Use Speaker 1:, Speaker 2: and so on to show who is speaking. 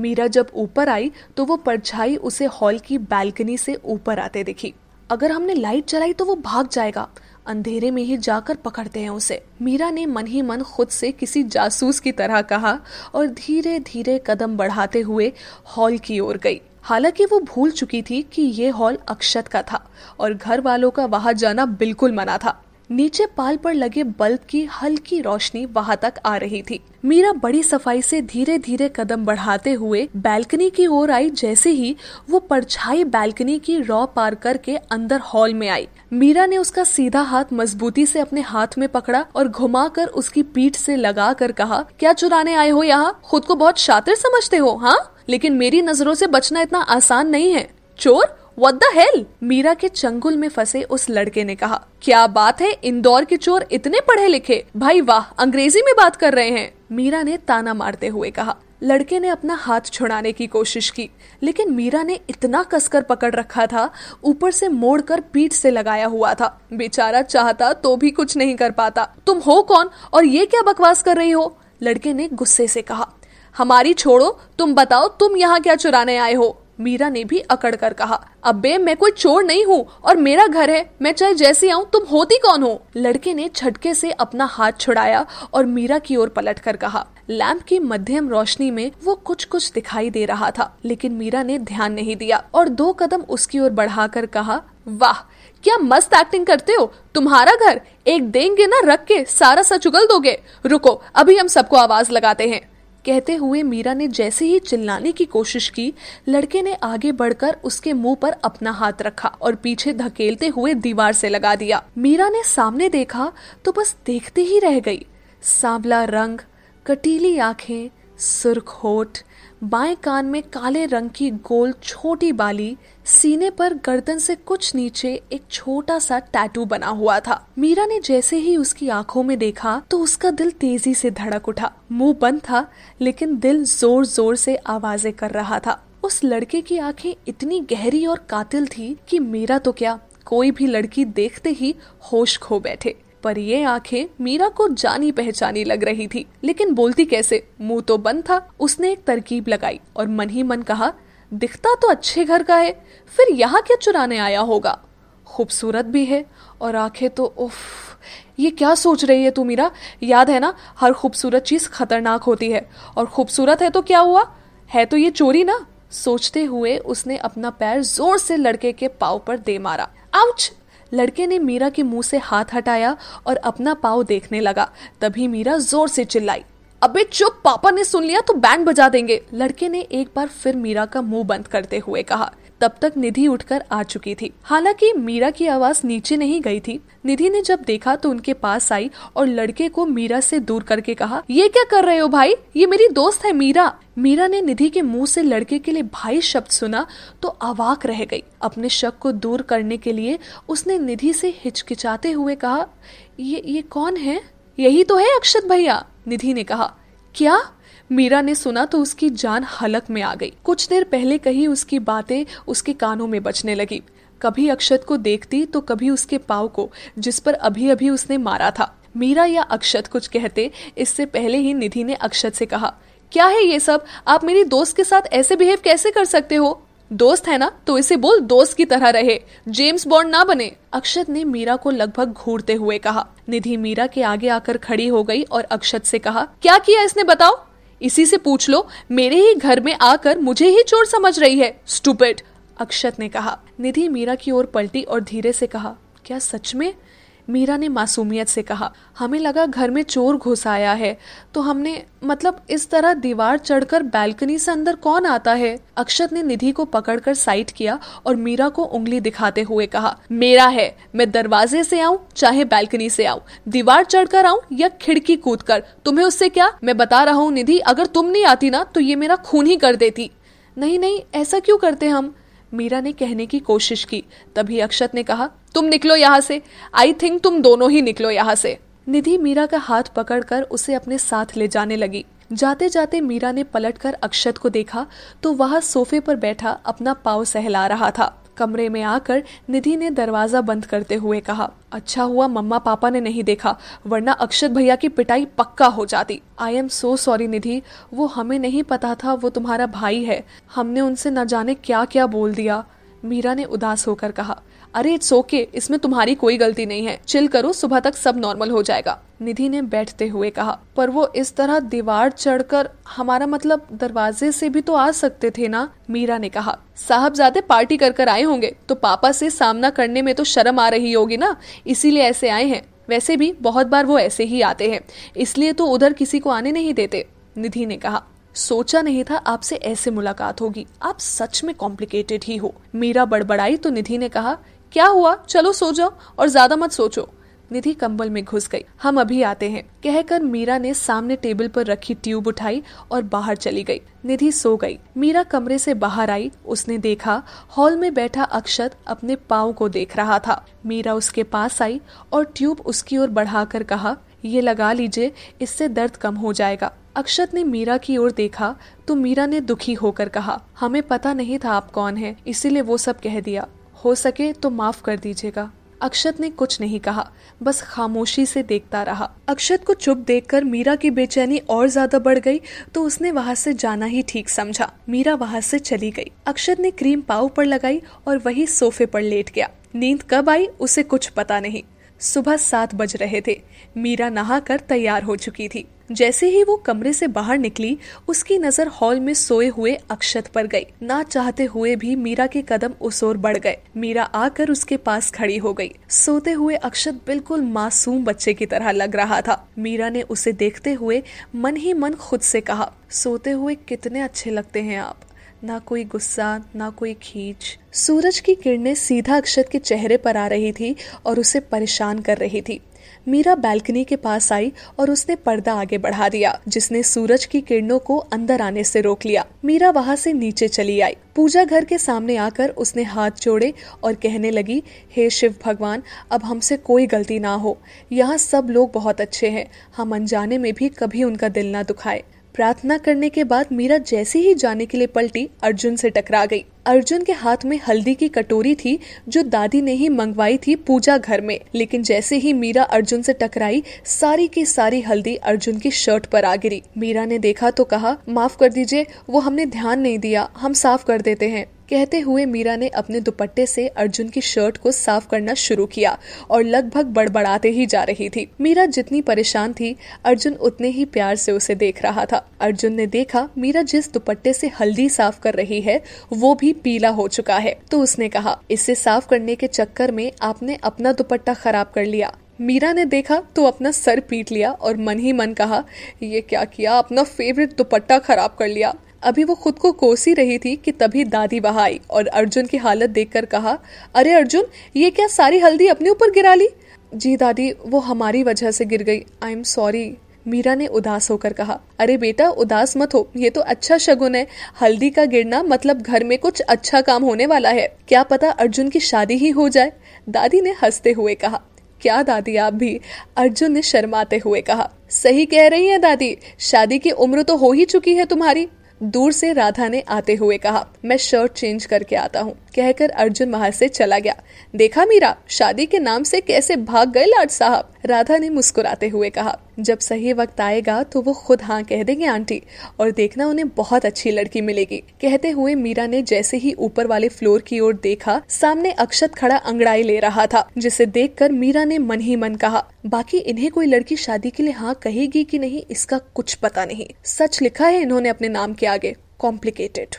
Speaker 1: मीरा जब ऊपर आई तो वो परछाई उसे हॉल की बैल्कनी से ऊपर आते दिखी। अगर हमने लाइट जलाई तो वो भाग जाएगा। अंधेरे में ही जाकर पकड़ते हैं उसे। मीरा ने मन ही मन खुद से किसी जासूस की तरह कहा और धीरे धीरे कदम बढ़ाते हुए हॉल की ओर गई। हालाँकि वो भूल चुकी थी कि ये हॉल अक्षत का था और घर वालों का वहाँ जाना बिल्कुल मना था। नीचे पाल पर लगे बल्ब की हल्की रोशनी वहाँ तक आ रही थी। मीरा बड़ी सफ़ाई से धीरे धीरे कदम बढ़ाते हुए बैल्कनी की ओर आई, जैसे ही वो परछाई बैल्कनी की रॉ पार करके अंदर हॉल में आई। मीरा ने उसका सीधा हाथ मजबूती से अपने हाथ में पकड़ा और घुमाकर उसकी पीठ से लगा कर कहा, क्या चुराने आए हो यहाँ? खुद को बहुत शातिर समझते हो हाँ? लेकिन मेरी नज़रों से बचना इतना आसान नहीं है। चोर वट द हेल मीरा के चंगुल में फंसे उस लड़के ने कहा, क्या बात है? इंदौर के चोर इतने पढ़े लिखे। भाई वाह, अंग्रेज़ी में बात कर रहे हैं। मीरा ने ताना मारते हुए कहा। लड़के ने अपना हाथ छुड़ाने की कोशिश की, लेकिन मीरा ने इतना कसकर पकड़ रखा था, ऊपर से मोड़कर पीठ से लगाया हुआ था। बेचारा चाहता तो भी कुछ नहीं कर पाता। तुम हो कौन? और ये क्या बकवास कर रही हो? लड़के ने गुस्से से कहा। हमारी छोड़ो, तुम बताओ तुम यहाँ क्या चुराने आए हो? मीरा ने भी अकड़ कर कहा अबे मैं कोई चोर नहीं हूँ और मेरा घर है। मैं चाहे जैसी आऊँ, तुम होती कौन हो? लड़के ने झटके से अपना हाथ छुड़ाया और मीरा की ओर पलट कर कहा, लैंप की मध्यम रोशनी में वो कुछ कुछ दिखाई दे रहा था, लेकिन मीरा ने ध्यान नहीं दिया और दो कदम उसकी ओर बढ़ाकर कहा, वाह, क्या मस्त एक्टिंग करते हो। तुम्हारा घर एक देंगे ना रख के सारा सच उगल दोगे। रुको, अभी हम सबको आवाज़ लगाते हैं। कहते हुए मीरा ने जैसे ही चिल्लाने की कोशिश की, लड़के ने आगे बढ़कर उसके मुँह पर अपना हाथ रखा और पीछे धकेलते हुए दीवार से लगा दिया। मीरा ने सामने देखा तो बस देखते ही रह गई। सांवला रंग, कटीली आँखें सुर्ख होठ बाएँ कान में काले रंग की गोल छोटी बाली, सीने पर गर्दन से कुछ नीचे एक छोटा सा टैटू बना हुआ था। मीरा ने जैसे ही उसकी आँखों में देखा तो उसका दिल तेज़ी से धड़क उठा। मुँह बंद था, लेकिन दिल ज़ोर ज़ोर से आवाज़ें कर रहा था। उस लड़के की आँखें इतनी गहरी और कातिल थी कि मेरा तो क्या, कोई भी लड़की देखते ही होश खो बैठे। पर ये आँखें मीरा को जानी पहचानी लग रही थी। लेकिन बोलती कैसे? मुँह तो बंद था। उसने एक तरकीब लगाई और मन ही मन कहा, दिखता तो अच्छे घर का है, फिर यहाँ क्या चुराने आया होगा? खूबसूरत भी है और आँखें तो उफ, ये क्या सोच रही है तू मीरा? याद है ना, हर खूबसूरत चीज़ खतरनाक होती है। और खूबसूरत है तो क्या हुआ? है तो ये चोरी ना? सोचते हुए उसने अपना पैर ज़ोर से लड़के के पाव पर दे मारा। आउच लड़के ने मीरा के मुँह से हाथ हटाया और अपना पाव देखने लगा। तभी मीरा ज़ोर से चिल्लाई, अबे चुप, पापा ने सुन लिया तो बैंड बजा देंगे। लड़के ने एक बार फिर मीरा का मुँह बंद करते हुए कहा। तब तक निधि उठकर आ चुकी थी। हालाँकि मीरा की आवाज़ नीचे नहीं गई थी। निधि ने जब देखा तो उनके पास आई और लड़के को मीरा से दूर करके कहा, ये क्या कर रहे हो भाई? ये मेरी दोस्त है मीरा। मीरा ने निधि के मुँह से लड़के के लिए भाई शब्द सुना तो अवाक रह गई। अपने शक को दूर करने के लिए उसने निधि से हिचकिचाते हुए कहा, ये ये कौन है? यही तो है अक्षत भैया। निधि ने कहा, क्या? मीरा ने सुना तो उसकी जान हलक में आ गई। कुछ देर पहले कही उसकी बातें उसके कानों में बचने लगी। कभी अक्षत को देखती तो कभी उसके पाव को, जिस पर अभी अभी उसने मारा था। मीरा या अक्षत कुछ कहते, इससे पहले ही निधि ने अक्षत से कहा, क्या है ये सब? आप मेरी दोस्त के साथ ऐसे बिहेव कैसे कर सकते हो? दोस्त है ना? तो इसे बोल दोस्त की तरह रहे। जेम्स बॉन्ड ना बने। अक्षत ने मीरा को लगभग घूरते हुए कहा। निधि मीरा के आगे आकर खड़ी हो गई और अक्षत से कहा, क्या किया इसने, बताओ? इसी से पूछ लो, मेरे ही घर में आकर मुझे ही चोर समझ रही है स्टूपेट अक्षत ने कहा। निधि मीरा की ओर पलटी और धीरे से कहा, क्या सच में? मीरा ने मासूमियत से कहा, हमें लगा घर में चोर घुस आया है। तो हमने मतलब इस तरह दीवार चढ़कर बैल्कनी से अंदर कौन आता है? अक्षत ने निधि को पकड़कर साइड किया और मीरा को उंगली दिखाते हुए कहा, मेरा है। मैं दरवाजे से आऊँ, चाहे बैल्कनी से आऊँ। दीवार चढ़कर आऊँ या खिड़की कूद कर तुम्हें उससे क्या? मैं बता रहा हूँ, निधि, अगर तुम नहीं आती ना तो ये मेरा खून ही कर देती। नहीं नहीं, ऐसा क्यों करते हम? मीरा ने कहने की कोशिश की। तभी अक्षत ने कहा, तुम निकलो यहाँ से। आई थिंक तुम दोनों ही निकलो यहाँ से। निधि मीरा का हाथ पकड़कर उसे अपने साथ ले जाने लगी। जाते जाते मीरा ने पलटकर अक्षत को देखा तो वह सोफे पर बैठा, अपना पाव सहला रहा था। कमरे में आकर निधि ने दरवाज़ा बंद करते हुए कहा अच्छा हुआ मम्मा पापा ने नहीं देखा, वरना अक्षत भैया की पिटाई पक्का हो जाती। I am so sorry Nidhi. वो हमें नहीं पता था, वो तुम्हारा भाई है। हमने उनसे न जाने क्या क्या बोल दिया। मीरा ने उदास होकर कहा, अरे इट्स ओके इसमें तुम्हारी कोई गलती नहीं है। चिल करो, सुबह तक सब नॉर्मल हो जाएगा। निधि ने बैठते हुए कहा, पर वो इस तरह दीवार चढ़कर हमारा मतलब दरवाजे से भी तो आ सकते थे ना? मीरा ने कहा, साहबजादे पार्टी कर कर आए होंगे तो पापा से सामना करने में तो शर्म आ रही होगी ना? इसीलिए ऐसे आए हैं। वैसे भी बहुत बार वो ऐसे ही आते हैं, इसलिए तो उधर किसी को आने नहीं देते। निधि ने कहा सोचा नहीं था आपसे ऐसे मुलाकात होगी। आप सच में कॉम्प्लिकेटेड ही हो। मीरा बड़बड़ाई तो निधि ने कहा, क्या हुआ? चलो सो जाओ और ज़्यादा मत सोचो। निधि कंबल में घुस गई। हम अभी आते हैं। कहकर मीरा ने सामने टेबल पर रखी ट्यूब उठाई और बाहर चली गई। निधि सो गई। मीरा कमरे से बाहर आई। उसने देखा, हॉल में बैठा अक्षत अपने पाँव को देख रहा था। मीरा उसके पास आई और ट्यूब उसकी ओर बढ़ाकर कहा ये लगा लीजिए, इससे दर्द कम हो जाएगा। अक्षत ने मीरा की ओर देखा तो मीरा ने दुखी होकर कहा, हमें पता नहीं था आप कौन हैं, इसीलिए वो सब कह दिया। हो सके तो माफ़ कर दीजिएगा। अक्षत ने कुछ नहीं कहा, बस खामोशी से देखता रहा। अक्षत को चुप देखकर मीरा की बेचैनी और ज़्यादा बढ़ गई तो उसने वहाँ से जाना ही ठीक समझा। मीरा वहाँ से चली गई। अक्षत ने क्रीम पाव पर लगाई और वही सोफे पर लेट गया। नींद कब आई, उसे कुछ पता नहीं। सुबह सात बज रहे थे। मीरा नहाकर तैयार हो चुकी थी। जैसे ही वो कमरे से बाहर निकली, उसकी नज़र हॉल में सोए हुए अक्षत पर गई। ना चाहते हुए भी मीरा के कदम उस ओर बढ़ गए। मीरा आकर उसके पास खड़ी हो गई। सोते हुए अक्षत बिल्कुल मासूम बच्चे की तरह लग रहा था। मीरा ने उसे देखते हुए मन ही मन खुद से कहा, सोते हुए कितने अच्छे लगते हैं आप। ना कोई गुस्सा, ना कोई खींच। सूरज की किरणें सीधा अक्षत के चेहरे पर आ रही थी और उसे परेशान कर रही थी। मीरा बैल्कनी के पास आई और उसने पर्दा आगे बढ़ा दिया, जिसने सूरज की किरणों को अंदर आने से रोक लिया। मीरा वहाँ से नीचे चली आई। पूजा घर के सामने आकर उसने हाथ जोड़े और कहने लगी, हे शिव भगवान, अब हमसे कोई गलती ना हो। यहाँ सब लोग बहुत अच्छे हैं। हम अनजाने में भी कभी उनका दिल ना दुखाए। प्रार्थना करने के बाद मीरा जैसे ही जाने के लिए पलटी, अर्जुन से टकरा गई। अर्जुन के हाथ में हल्दी की कटोरी थी, जो दादी ने ही मंगवाई थी पूजा घर में। लेकिन जैसे ही मीरा अर्जुन से टकराई, सारी की सारी हल्दी अर्जुन की शर्ट पर आ गिरी। मीरा ने देखा तो कहा, माफ़ कर दीजिए, वो हमने ध्यान नहीं दिया, हम साफ़ कर देते हैं। कहते हुए मीरा ने अपने दुपट्टे से अर्जुन की शर्ट को साफ़ करना शुरू किया और लगभग बड़बड़ाते ही जा रही थी। मीरा जितनी परेशान थी, अर्जुन उतने ही प्यार से उसे देख रहा था। अर्जुन ने देखा, मीरा जिस दुपट्टे से हल्दी साफ़ कर रही है, वो भी पीला हो चुका है। तो उसने कहा, इसे साफ़ करने के चक्कर में आपने अपना दुपट्टा खराब कर लिया। मीरा ने देखा तो अपना सर पीट लिया और मन ही मन कहा, ये क्या किया, अपना फेवरेट दुपट्टा खराब कर लिया। अभी वो खुद को कोस रही थी कि तभी दादी वहाँ आई और अर्जुन की हालत देखकर कहा, अरे अर्जुन, ये क्या सारी हल्दी अपने ऊपर गिरा ली? जी दादी, वो हमारी वजह से गिर गई। आई एम सॉरी मीरा ने उदास होकर कहा, अरे बेटा, उदास मत हो। ये तो अच्छा शगुन है। हल्दी का गिरना मतलब घर में कुछ अच्छा काम होने वाला है। क्या पता अर्जुन की शादी ही हो जाए? दादी ने हँसते हुए कहा, क्या दादी, आप भी? अर्जुन ने शर्माते हुए कहा, सही कह रही हैं दादी। शादी की उम्र तो हो ही चुकी है तुम्हारी। दूर से राधा ने आते हुए कहा, मैं शर्ट चेंज करके आता हूँ, कहकर अर्जुन वहाँ से चला गया। देखा मीरा, शादी के नाम से कैसे भाग गए लाड साहब? राधा ने मुस्कुराते हुए कहा, जब सही वक्त आएगा तो वो खुद हाँ कह देंगे, आंटी, और देखना उन्हें बहुत अच्छी लड़की मिलेगी। कहते हुए मीरा ने जैसे ही ऊपर वाले फ्लोर की ओर देखा, सामने अक्षत खड़ा अंगड़ाई ले रहा था, जिसे देखकर मीरा ने मन ही मन कहा, बाकी इन्हें कोई लड़की शादी के लिए हाँ कहेगी कि नहीं, इसका कुछ पता नहीं। सच लिखा है इन्होंने अपने नाम के आगे कॉम्प्लिकेटेड